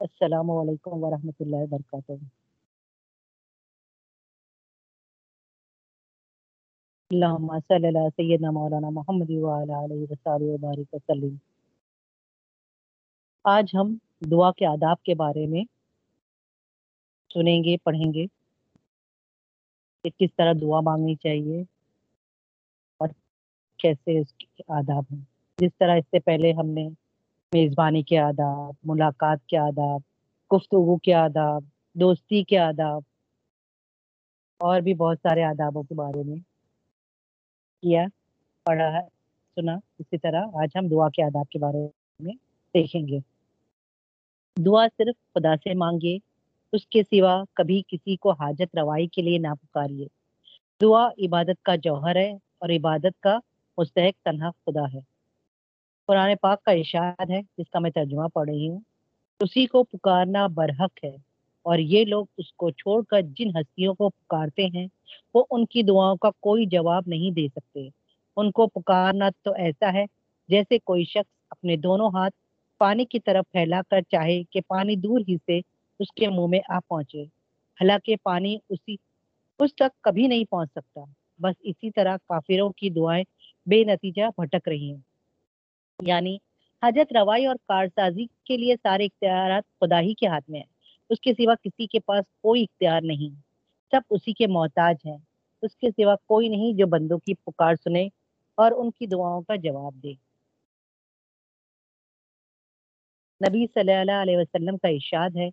السلام علیکم ورحمۃ اللہ وبرکاتہ۔ اللہم صلی اللہ سیدنا مولانا محمد وعلا علیہ وسلم وبارک وسلم۔ آج ہم دعا کے آداب کے بارے میں سنیں گے، پڑھیں گے کہ کس طرح دعا مانگنی چاہیے اور کیسے اس کے آداب ہیں۔ جس طرح اس سے پہلے ہم نے میزبانی کے آداب، ملاقات کے آداب، گفتگو کے آداب، دوستی کے آداب، اور بھی بہت سارے آدابوں کے بارے میں کیا، پڑھا ہے، سنا، اسی طرح آج ہم دعا کے آداب کے بارے میں دیکھیں گے۔ دعا صرف خدا سے مانگے، اس کے سوا کبھی کسی کو حاجت روائی کے لیے نہ پکاریے۔ دعا عبادت کا جوہر ہے اور عبادت کا مستحق تنہا خدا ہے۔ قرآن پاک کا اشارت ہے، جس کا میں ترجمہ پڑھ رہی ہوں۔ اسی کو پکارنا برحق ہے، اور یہ لوگ اس کو چھوڑ کر جن ہستیوں کو پکارتے ہیں، وہ ان کی دعاؤں کا کوئی جواب نہیں دے سکتے۔ ان کو پکارنا تو ایسا ہے جیسے کوئی شخص اپنے دونوں ہاتھ پانی کی طرف پھیلا کر چاہے کہ پانی دور ہی سے اس کے منہ میں آ پہنچے۔ حالانکہ پانی اسی، اس تک کبھی نہیں پہنچ سکتا۔ بس اسی طرح کافروں کی دعائیں بے نتیجہ بھٹک رہی ہیں۔ یعنی حاجت روائی اور کارسازی کے لیے سارے اختیارات خدا ہی کے ہاتھ میں ہیں۔ اس کے سوا کسی کے پاس کوئی اختیار نہیں۔ سب اسی کے محتاج ہیں۔ اس کے سوا کوئی نہیں جو بندوں کی پکار سنے اور ان کی دعاؤں کا جواب دے۔ نبی صلی اللہ علیہ وسلم کا ارشاد ہے،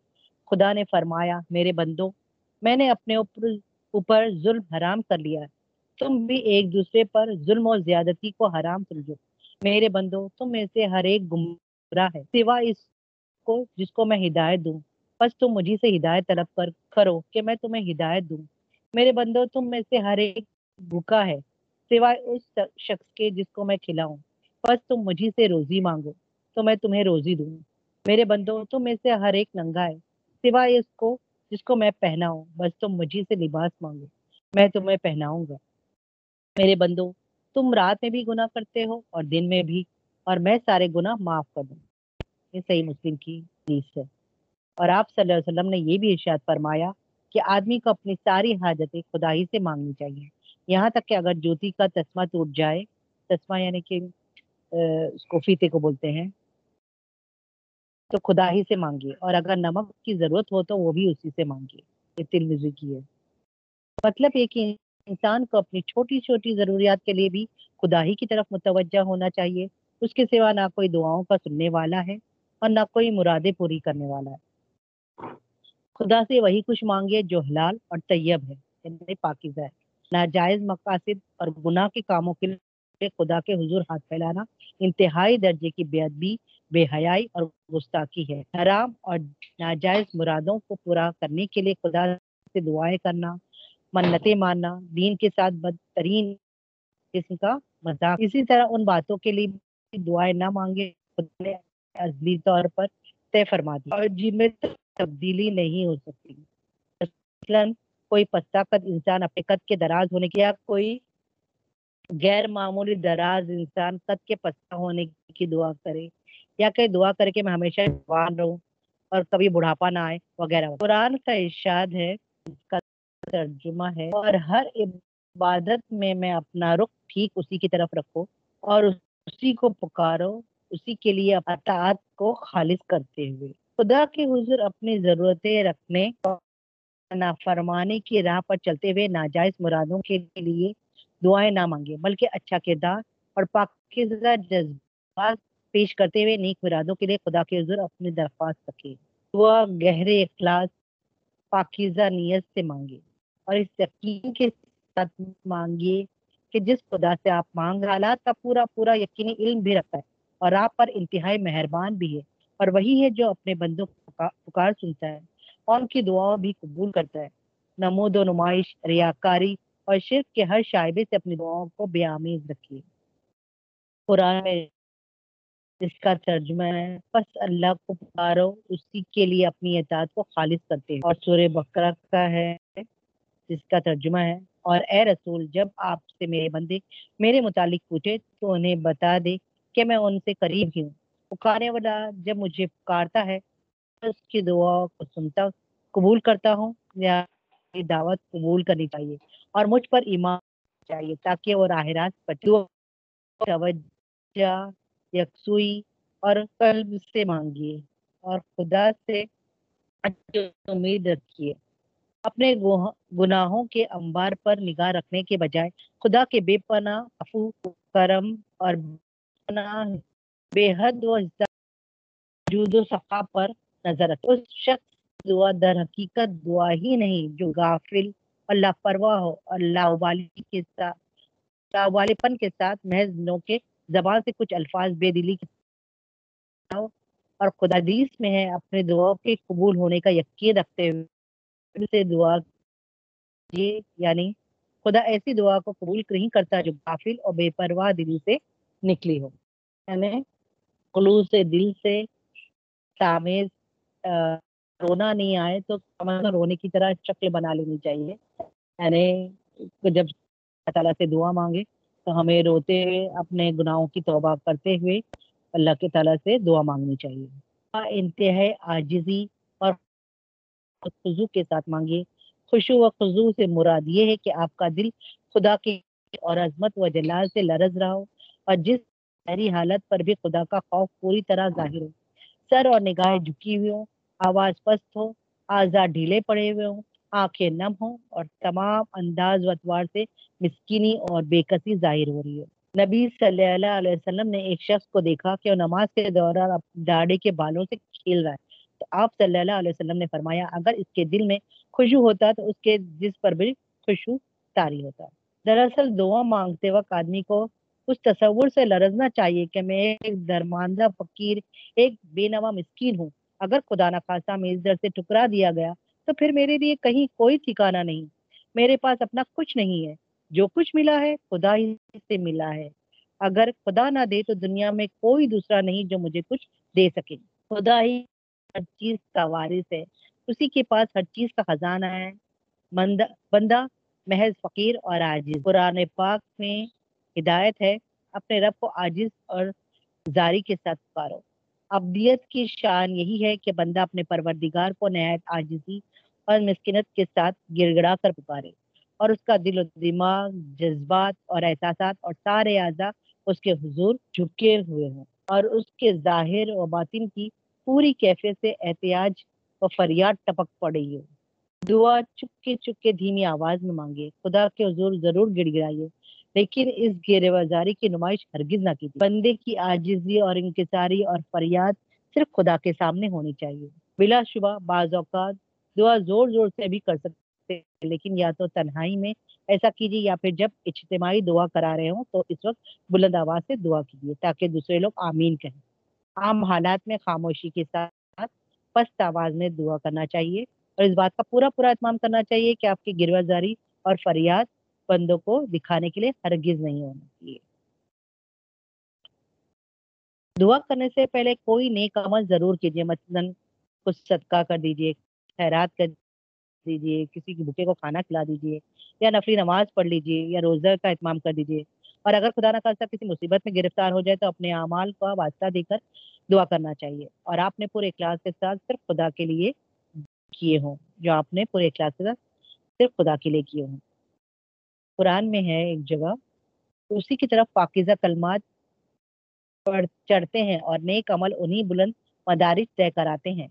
خدا نے فرمایا، میرے بندوں میں نے اپنے اوپر اوپر ظلم حرام کر لیا۔ تم بھی ایک دوسرے پر ظلم و زیادتی کو حرام سمجھو۔ میرے بندو تم میں سے ہر ایک گمراہ ہے، سوا اس کو جس کو میں ہدایت دوں۔ بس تم مجھے سے ہدایت طلب کر، کرو کہ میں تمہیں ہدایت دوں۔ میرے بندو تم میں سے ہر ایک بھوکا ہے سوائے اس شخص کے جس کو میں کھلاؤں۔ بس تم مجھے سے روزی مانگو، تو میں تمہیں روزی دوں۔ میرے بندو تم میں سے ہر ایک ننگا ہے سوائے اس کو جس کو میں پہناؤں۔ بس تم مجھے سے لباس مانگو، میں تمہیں پہناؤں گا۔ میرے بندو تم رات میں بھی گناہ کرتے ہو اور دن میں بھی، اور میں سارے گناہ معاف کر دوں۔ یہ صحیح مسلم کی حدیث ہے۔ اور آپ صلی اللہ علیہ وسلم نے یہ بھی ارشاد فرمایا کہ آدمی کو اپنی ساری حاجتیں خدا ہی سے مانگنی چاہیے۔ یہاں تک کہ اگر جوتی کا تسمہ ٹوٹ جائے، تسمہ یعنی کہ اس کو فیتے کو بولتے ہیں، تو خدا ہی سے مانگیے۔ اور اگر نمک کی ضرورت ہو تو وہ بھی اسی سے مانگیے۔ یہ تل کی ہے۔ مطلب یہ کہ انسان کو اپنی چھوٹی چھوٹی ضروریات کے لیے بھی خدا ہی کی طرف متوجہ ہونا چاہیے۔ اس کے سوا نہ کوئی دعاؤں کا سننے والا ہے اور نہ کوئی مرادیں پوری کرنے والا ہے۔ خدا سے وہی کچھ مانگے جو حلال اور طیب ہے یعنی پاکیزہ ہے۔ ناجائز مقاصد اور گناہ کے کاموں کے لیے خدا کے حضور ہاتھ پھیلانا انتہائی درجے کی بے ادبی، بے حیائی اور گستاخی ہے۔ حرام اور ناجائز مرادوں کو پورا کرنے کے لیے خدا سے دعائیں کرنا منتیں ماننا، دین کے ساتھ بدترین قسم کا مذاق۔ اسی طرح ان باتوں کے لیے دعائیں نہ مانگے خدا نے ازلی طور پر طے فرما دی اور جن میں تبدیلی نہیں ہو سکتی۔ مثلاً کوئی پستا قد انسان اپنے قد کے دراز ہونے کی، یا کوئی غیر معمولی دراز انسان قد کے پستا ہونے کی دعا کرے، یا کہ دعا کر کے میں ہمیشہ جوان رہوں اور کبھی بڑھاپا نہ آئے، وغیرہ۔ قرآن کا ارشاد ہے کا ترجمہ ہے اور ہر عبادت میں میں اپنا رخ ٹھیک اسی کی طرف رکھو اور اسی کو پکارو، اسی کے لیے اطاعت کو خالص کرتے ہوئے۔ خدا کے حضور اپنی ضرورتیں رکھنے نافرمانی کی راہ پر چلتے ہوئے ناجائز مرادوں کے لیے دعائیں نہ مانگے، بلکہ اچھا کردار اور پاکیزہ جذبات پیش کرتے ہوئے نیک مرادوں کے لیے خدا کے حضور اپنی درخواست رکھے۔ دعا، گہرے اخلاص، پاکیزہ نیت سے مانگے۔ اور اس یقین کے ساتھ مانگیے کہ جس خدا سے آپ مانگ حالات کا پورا پورا یقینی علم بھی رکھتا ہے اور آپ پر انتہائی مہربان بھی ہے اور وہی ہے جو اپنے بندوں کو پکار سنتا ہے اور ان کی دعاؤں بھی قبول کرتا ہے۔ نمود و نمائش، ریاکاری اور شرک کے ہر شائبے سے اپنی دعاؤں کو بے آمیز رکھیے۔ قرآن میں جس کا ترجمہ ہے بس اللہ کو پکارو، اسی کے لیے اپنی اطاعت کو خالص کرتے ہیں۔ اور سورہ بکرا کا ہے جس کا ترجمہ ہے، اور اے رسول، جب آپ سے میرے بندے میرے متعلق پوچھے تو انہیں بتا دے کہ میں ان سے قریب ہی ہوں۔ پکارنے والا جب مجھے پکارتا ہے اس کی دعا کو سنتا، قبول کرتا ہوں، یا دعوت قبول کرنی چاہیے، اور مجھ پر ایمان چاہیے تاکہ وہ راہ راست پر توجہ یکسوئی، اور قلب سے مانگیے، اور خدا سے امید رکھیے۔ اپنے گناہوں کے انبار پر نگاہ رکھنے کے بجائے خدا کے بے پناہ افو کرم اور بے حد و جود و صفا پر نظر رکھے۔ اس شخص دعا در حقیقت دعا ہی نہیں جو غافل، اللہ پرواہ ہو اللہ والی کے ساتھ والے پن کے ساتھ محض نو کے زبان سے کچھ الفاظ بے دلی کی اور خدا دیس میں ہے، اپنے دعا کے قبول ہونے کا یقین رکھتے ہوئے سے دعا یہ یعنی خدا ایسی دعا کو قبول نہیں کرتا جو غافل اور بے پرواہ دلی سے نکلی ہو۔ یعنی خلوص سے، دل سے تامیز رونا نہیں آئے تو رونے کی طرح شکل بنا لینی چاہیے۔ یعنی جب اللہ تعالیٰ سے دعا مانگے تو ہمیں روتے ہوئے، اپنے گناہوں کی توبہ کرتے ہوئے اللہ کے تعالیٰ سے دعا مانگنی چاہیے۔ انتہائی عاجزی خضو کے ساتھ مانگیے۔ خوشو و خضو سے مراد یہ ہے کہ آپ کا دل خدا کی اور عظمت و جلال سے لرز رہا ہو اور جس سہری حالت پر بھی خدا کا خوف پوری طرح ظاہر ہو۔ سر اور نگاہیں جھکی ہوئی ہوں، آواز پست ہو آزاد ڈھیلے پڑے ہوئے ہوں، آنکھیں نم ہوں اور تمام انداز و اتوار سے مسکینی اور بے کسی ظاہر ہو رہی ہو۔ نبی صلی اللہ علیہ وسلم نے ایک شخص کو دیکھا کہ وہ نماز کے دوران داڑھی کے بالوں سے کھیل رہا ہے۔ آپ صلی اللہ علیہ وسلم نے فرمایا، اگر اس کے دل میں خوشو ہوتا تو اس کے جس پر بھی خوشو تاری ہوتا۔ دراصل دعا مانگتے وقت آدمی کو اس تصور سے لرزنا چاہیے کہ میں ایک درماندہ فقیر، ایک بے نوا مسکین ہوں۔ اگر خدا نخواستہ میں اس در سے ٹکرا دیا گیا تو پھر میرے لیے کہیں کوئی ٹھکانا نہیں۔ میرے پاس اپنا کچھ نہیں ہے۔ جو کچھ ملا ہے، خدا ہی سے ملا ہے۔ اگر خدا نہ دے تو دنیا میں کوئی دوسرا نہیں جو مجھے کچھ دے سکے۔ خدا ہی ہر چیز کا وارث ہے۔ اسی کے پاس ہر چیز کا خزانہ ہے۔ بندہ، محض فقیر اور عاجز۔ قرآن پاک میں ہدایت ہے، اپنے رب کو عاجز اور زاری کے ساتھ پکارو۔ ابدیت کی شان یہی ہے کہ بندہ اپنے پروردگار کو نہایت عاجزی اور مسکنت کے ساتھ گڑ گڑا کر پکارے اور اس کا دل و دماغ، جذبات اور احساسات اور سارے اعضاء اس کے حضور جھکے ہوئے ہوں اور اس کے ظاہر و باطن کی پوری کیفیت سے احتیاج و فریاد ٹپک پڑی ہو۔ دعا چپکے چپکے دھیمی آواز میں مانگے، خدا کے حضور ضرور گڑ گڑائیے لیکن اس گیر بازاری کی نمائش ہرگز نہ کی بندے کی آجزی اور انکساری اور فریاد صرف خدا کے سامنے ہونی چاہیے۔ بلا شبہ بعض اوقات دعا زور زور سے بھی کر سکتے لیکن یا تو تنہائی میں ایسا کیجیے یا پھر جب اجتماعی دعا کرا رہے ہوں تو اس وقت بلند آواز سے دعا کیجیے تاکہ دوسرے لوگ آمین کہیں۔ عام حالات میں خاموشی کے ساتھ پست آواز میں دعا کرنا چاہیے اور اس بات کا پورا پورا اہتمام کرنا چاہیے کہ آپ کی گروزاری اور فریاد بندوں کو دکھانے کے لیے ہرگز نہیں ہونا چاہیے۔ دعا کرنے سے پہلے کوئی نیک عمل ضرور کیجیے، مثلاً کچھ صدقہ کر دیجیے، خیرات کر دیجیے، کسی کی بھوکے کو کھانا کھلا دیجیے یا نفلی نماز پڑھ لیجیے یا روزہ کا اہتمام کر دیجیے۔ اور اگر خدا نہ خاصہ کسی مصیبت میں گرفتار ہو جائے تو اپنے اعمال کا واسطہ دے کر دعا کرنا چاہیے۔ اور آپ نے پورے اخلاص کے ساتھ صرف خدا کے لیے کیے ہوں۔ جو آپ نے پورے اخلاص کے ساتھ صرف خدا کے لیے کیے ہوں۔ قرآن میں ہے ایک جگہ، اسی کی طرف پاکیزہ کلمات پڑھ، چڑھتے ہیں اور نیک عمل انہیں بلند مدارس طے کراتے ہیں۔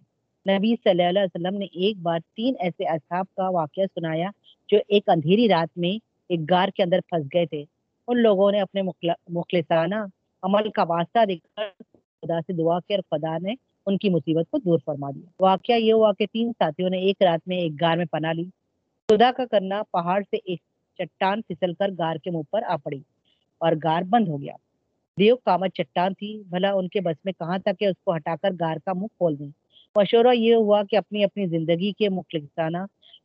نبی صلی اللہ علیہ وسلم نے ایک بار تین ایسے اصحاب کا واقعہ سنایا جو ایک اندھیری رات میں ایک گار کے اندر پھنس گئے تھے۔ ان لوگوں نے اپنے مخلصانہ عمل کا واسطہ دے کر خدا سے دعا کی اور خدا نے ان کی مصیبت کو دور فرما دیا۔ واقعہ یہ ہوا کہ تین ساتھیوں نے ایک رات میں ایک گار میں پناہ لی۔ خدا کا کرنا پہاڑ سے ایک چٹان پھسل کر گار کے منہ پر آ پڑی اور گار بند ہو گیا۔ دیو کامت چٹان تھی، بھلا ان کے بس میں کہاں تک کہ اس کو ہٹا کر گار کا منہ کھول دیں۔ مشورہ یہ ہوا کہ اپنی اپنی زندگی کے مخلصانہ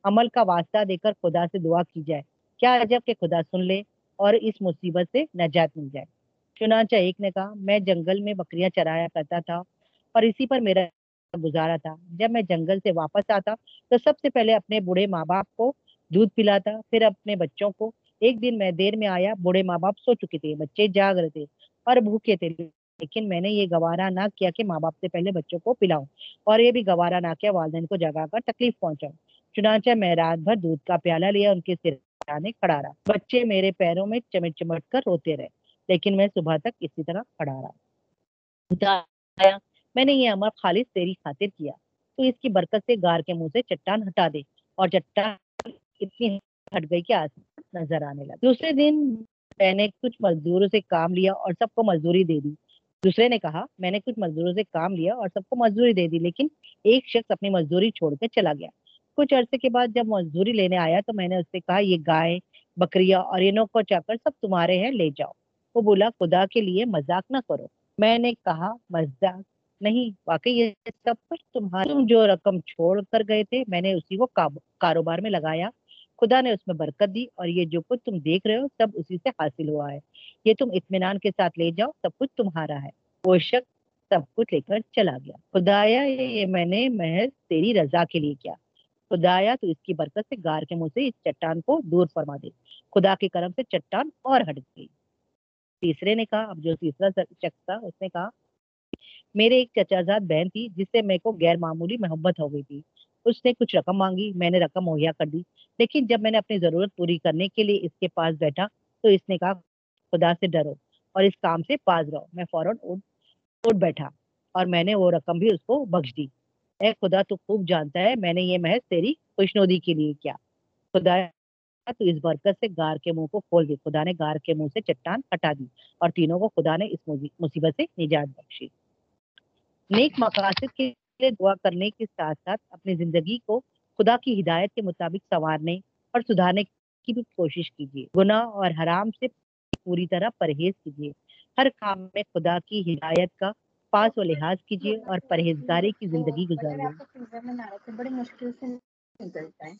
عمل کا واسطہ دے کر خدا سے دعا کی جائے۔ کیا عجب کہ خدا سن لے۔ اور اس مصیبت سے نجات مل جائے۔ چنانچہ ایک نے کہا، میں جنگل میں بکریاں چرایا کرتا تھا اور اسی پر میرا گزارا تھا۔ جب میں جنگل سے واپس آتا تو سب سے پہلے اپنے بوڑھے ماں باپ کو دودھ پلاتا، پھر اپنے بچوں کو۔ ایک دن میں دیر میں آیا، بوڑھے ماں باپ سو چکے تھے، بچے جاگ رہے تھے اور بھوکے تھے۔ لیکن میں نے یہ گوارا نہ کیا کہ ماں باپ سے پہلے بچوں کو پلاؤں اور یہ بھی گوارا نہ کیا، والدین کو جگا کر تکلیف پہنچاؤں۔ چنانچہ میں رات بھر دودھ کا پیالہ لیا ان کے سر کھڑا رہا۔ بچے میرے پیروں میں چمٹ چمٹ کر روتے رہے، لیکن میں صبح تک اسی طرح کھڑا رہا۔ میں نے یہ امر خالص تیری خاطر کیا۔ تو اس کی برکت سے گار کے منہ سے چٹان ہٹا دے اور چٹان اتنی ہٹ گئی کہ آسمان نظر آنے لگا۔ دوسرے دن میں نے کچھ مزدوروں سے کام لیا اور سب کو مزدوری دے دی۔ دوسرے نے کہا، میں نے کچھ مزدوروں سے کام لیا اور سب کو مزدوری دے دی، لیکن ایک شخص اپنی مزدوری چھوڑ کے چلا گیا۔ کچھ عرصے کے بعد جب مزدوری لینے آیا تو میں نے اس سے کہا، یہ گائے بکریا اور یہ نوکر چاکر سب تمہارے ہیں، لے جاؤ۔ وہ بولا، خدا کے لیے مذاق نہ کرو۔ میں نے کہا، مذاق نہیں، واقعی یہ سب کچھ تمہارا تم جو رقم چھوڑ کر گئے تھے، میں نے اسی کو کاروبار میں لگایا۔ خدا نے اس میں برکت دی اور یہ جو کچھ تم دیکھ رہے ہو، سب اسی سے حاصل ہوا ہے۔ یہ تم اطمینان کے ساتھ لے جاؤ، سب کچھ تمہارا ہے۔ وہ شخص سب کچھ لے کر چلا گیا۔ خدایا، یہ میں نے محض تیری رضا کے لیے کیا۔ خدایا تو اس کی برکت سے گار کے منہ سے اس چٹان کو دور فرما دے۔ خدا کے کرم سے چٹان اور ہٹ گئی۔ تیسرے نے کہا، اب جو تیسرا شخص تھا، اس نے کہا، میرے ایک چچا زاد بہن تھی، جس سے میرے کو غیر معمولی محبت ہو گئی تھی۔ اس نے کچھ رقم مانگی، میں نے رقم مہیا کر دی۔ لیکن جب میں نے اپنی ضرورت پوری کرنے کے لیے اس کے پاس بیٹھا، تو اس نے کہا، خدا سے ڈرو اور اس کام سے پاس رہو۔ میں فوراً اٹھ بیٹھا اور میں نے وہ رقم بھی اس کو بخش دی۔ اے خدا تو خوب جانتا ہے، میں نے یہ محض تیری خوشنودی کے لیے کیا۔ خدا تو اس برکت سے گار کے منہ کو کھول دی، خدا نے گار کے منہ سے چٹان ہٹا دی اور تینوں کو خدا نے اس مصیبت سے نجات بخشی۔ نیک مقاصد کے لیے دعا کرنے کے ساتھ ساتھ اپنی زندگی کو خدا کی ہدایت کے مطابق سنوارنے اور سدھارنے کی بھی کوشش کیجیے۔ گناہ اور حرام سے پوری طرح پرہیز کیجیے۔ ہر کام میں خدا کی ہدایت کا پاس و لحاظ کیجیے اور پرہیزگاری کی زندگی گزاریے۔ بڑی مشکل سے نکلتا ہے۔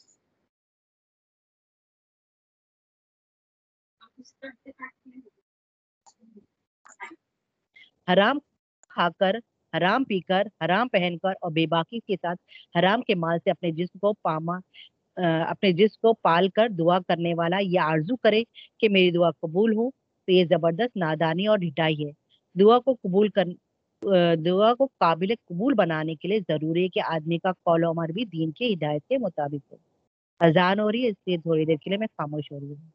حرام کھا کر حرام پی کر حرام پہن کر اور بے باکی کے ساتھ حرام کے مال سے اپنے جسم کو پاما اپنے جسم کو پال کر دعا کرنے والا یہ آرزو کرے کہ میری دعا قبول ہو۔ تو یہ زبردست نادانی اور ڈھٹائی ہے۔ دعا کو قبول کر دعا کو قابل قبول بنانے کے لیے ضروری ہے کہ آدمی کا قول و عمر بھی دین کی ہدایت کے مطابق ہو۔ اذان ہو رہی ہے، اس لیے تھوڑی دیر کے لیے میں خاموش ہو رہی ہوں۔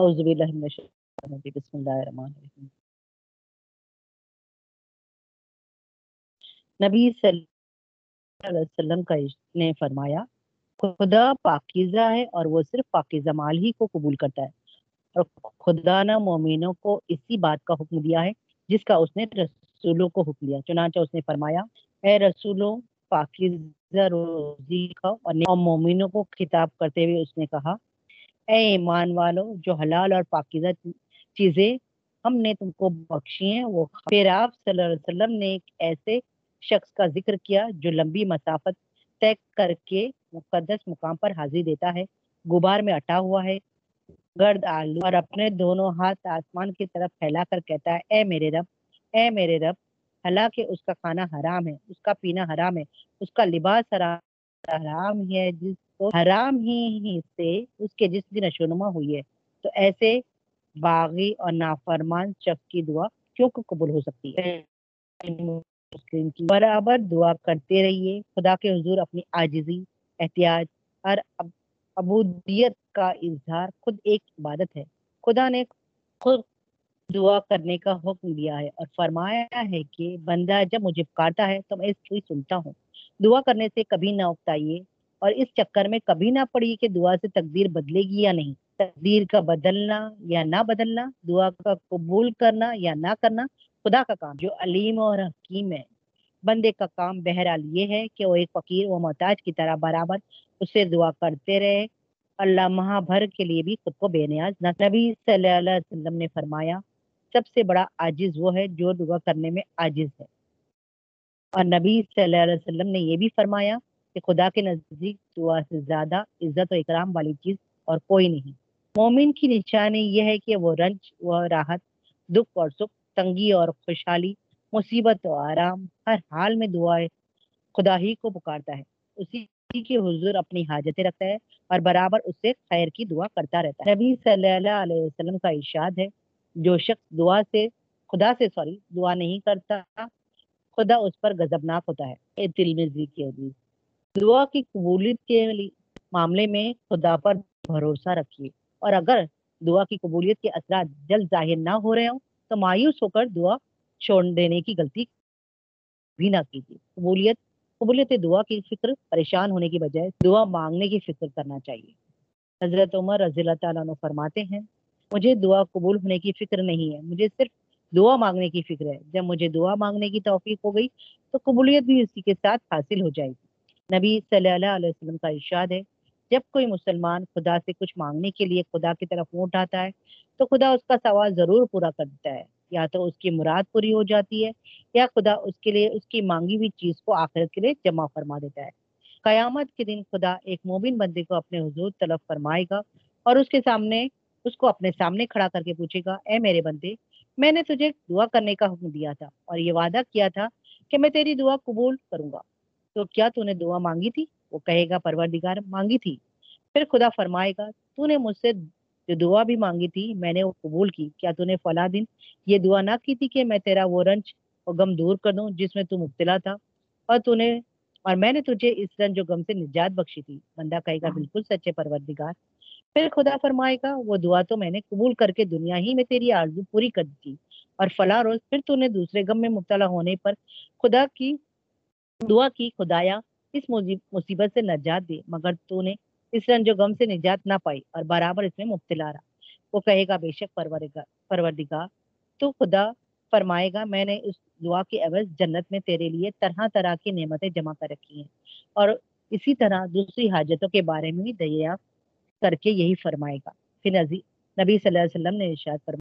اعوذ باللہ من الشیطان الرجیم، بسم اللہ الرحمن الرحیم۔ نبی صلی اللہ علیہ وسلم کا نے فرمایا، خدا پاکیزہ ہے اور وہ صرف پاکیزہ مال ہی کو قبول کرتا ہے۔ اور خدا نے مومنوں کو اسی بات کا حکم دیا ہے جس کا اس نے رسولوں کو حکم دیا۔ چنانچہ اس نے فرمایا، اے رسولوں، پاکیزہ روزی کھاؤ اور مومنوں کو خطاب کرتے ہوئے اس نے کہا اے ایمان والو، جو حلال اور پاکیزہ چیزیں ہم نے تم کو بخشی ہیں، وہ پھر آپ صلی اللہ علیہ وسلم نے ایک ایسے شخص کا ذکر کیا جو لمبی مسافت طے کر کے مقدس مقام پر حاضری دیتا ہے، غبار میں اٹا ہوا ہے، گرد آلو اور اپنے دونوں ہاتھ آسمان کی طرف پھیلا کر کہتا ہے، اے میرے رب، اے میرے رب، حالانکہ اس کا کھانا حرام ہے، اس کا پینا حرام ہے، اس کا لباس حرام ہی ہے، جس کو حرام ہی سے اس کے جس دن اشونما ہوئی ہے۔ تو ایسے باغی اور نافرمان شخص کی دعا کیوں قبول ہو سکتی ہے؟ کی برابر دعا کرتے رہیے۔ خدا کے حضور اپنی آجزی احتیاط اور عبودیت کا اظہار خود ایک عبادت ہے۔ خدا نے خود دعا کرنے کا حکم دیا ہے اور فرمایا ہے کہ بندہ جب مجھے پکارتا ہے تو میں اس کی سنتا ہوں۔ دعا کرنے سے کبھی نہ اکتائیے۔ اور اس چکر میں کبھی نہ پڑی کہ دعا سے تقدیر بدلے گی یا نہیں۔ تقدیر کا بدلنا یا نہ بدلنا، دعا کا قبول کرنا یا نہ کرنا، خدا کا کام۔ جو علیم اور حکیم ہے، بندے کا کام بہرحال یہ ہے کہ وہ ایک فقیر و محتاج کی طرح برابر اسے دعا کرتے رہے۔ اللہ مہا بھر کے لیے بھی خود کو بے نیاز نہ نبی صلی اللہ علیہ وسلم نے فرمایا، سب سے بڑا عاجز وہ ہے جو دعا کرنے میں عاجز ہے۔ اور نبی صلی اللہ علیہ وسلم نے یہ بھی فرمایا کہ خدا کے نزدیک دعا سے زیادہ عزت و اکرام والی چیز اور کوئی نہیں۔ مومن کی نشانی یہ ہے کہ وہ رنج و راحت، دکھ اور سکھ، تنگی اور خوشحالی، مصیبت و آرام، ہر حال میں دعائیں خدا ہی کو پکارتا ہے۔ اسی کی حضور اپنی حاجتیں رکھتا ہے اور برابر اس سے خیر کی دعا کرتا رہتا ہے۔ نبی صلی اللہ علیہ وسلم کا ارشاد ہے، جو شخص دعا سے، خدا سے سوری، دعا نہیں کرتا، خدا اس پر غضبناک ہوتا ہے۔ کی حدیث۔ دعا کی قبولیت کے معاملے میں خدا پر بھروسہ رکھیے۔ اور اگر دعا کی قبولیت کے اثرات جلد ظاہر نہ ہو رہے ہوں، تو مایوس ہو کر دعا چھوڑ دینے کی غلطی بھی نہ کیجیے۔ قبولیت قبولیت دعا کی فکر پریشان ہونے کی بجائے دعا مانگنے کی فکر کرنا چاہیے۔ حضرت عمر رضی اللہ تعالیٰ عنہ فرماتے ہیں، مجھے دعا قبول ہونے کی فکر نہیں ہے، مجھے صرف دعا مانگنے کی فکر ہے۔ جب مجھے دعا مانگنے کی توفیق ہو گئی، تو قبولیت بھی اسی کے ساتھ حاصل ہو جائے گی۔ نبی صلی اللہ علیہ وسلم کا ارشاد ہے، جب کوئی مسلمان خدا سے کچھ مانگنے کے لیے خدا کی طرف منہ اٹھاتا ہے، تو خدا اس کا سوال ضرور پورا کر دیتا ہے۔ یا تو اس کی مراد پوری ہو جاتی ہے، یا خدا اس کے لیے، اس کی مانگی ہوئی چیز کو آخرت کے لیے جمع فرما دیتا ہے۔ قیامت کے دن خدا ایک مومن بندے کو اپنے حضور طلب فرمائے گا اور اس کے سامنے، اس کو اپنے سامنے کھڑا کر کے پوچھے گا، اے میرے بندے، میں نے تجھے دعا کرنے کا حکم دیا تھا اور یہ وعدہ کیا تھا کہ میں تیری دعا قبول کروں گا۔ تو کیا تو نے دعا مانگی تھی؟ وہ کہے گا، پروردگار، مانگی تھی۔ پھر خدا فرمائے گا، تو نے مجھ سے جو دعا بھی مانگی تھی، میں نے وہ قبول کی۔ کیا تو نے فلاں دن یہ دعا نہ کی تھی کہ میں تیرا وہ رنج اور غم دور کر دوں جس میں تو مبتلا تھا؟ اور تو نے، اور میں نے تجھے اس رنج و غم سے نجات بخشی تھی۔ بندہ کہے گا، بالکل سچے پروردگار۔ پھر خدا فرمائے گا، وہ دعا تو میں نے قبول کر کے دنیا ہی میں تیری آرزو پوری کر دی اور فلاں روز پھر تو نے دوسرے غم میں مبتلا ہونے پر خدا کی دعا کی، خدایا، اس مصیبت سے نجات دے، مگر تو نے اس رنج و غم سے نجات نہ پائی اور برابر اس میں مبتلا رہا۔ وہ کہے گا، بے شک پروردگار تو خدا فرمائے گا، میں نے اس دعا کی عوض جنت میں تیرے لیے طرح طرح کی نعمتیں جمع کر رکھی ہیں۔ اور اسی طرح دوسری حاجتوں کے بارے میں بھی دریافت کر کے یہی فرمائے گا۔ پھر نبی صلی اللہ علیہ وسلم نے ارشاد فرمایا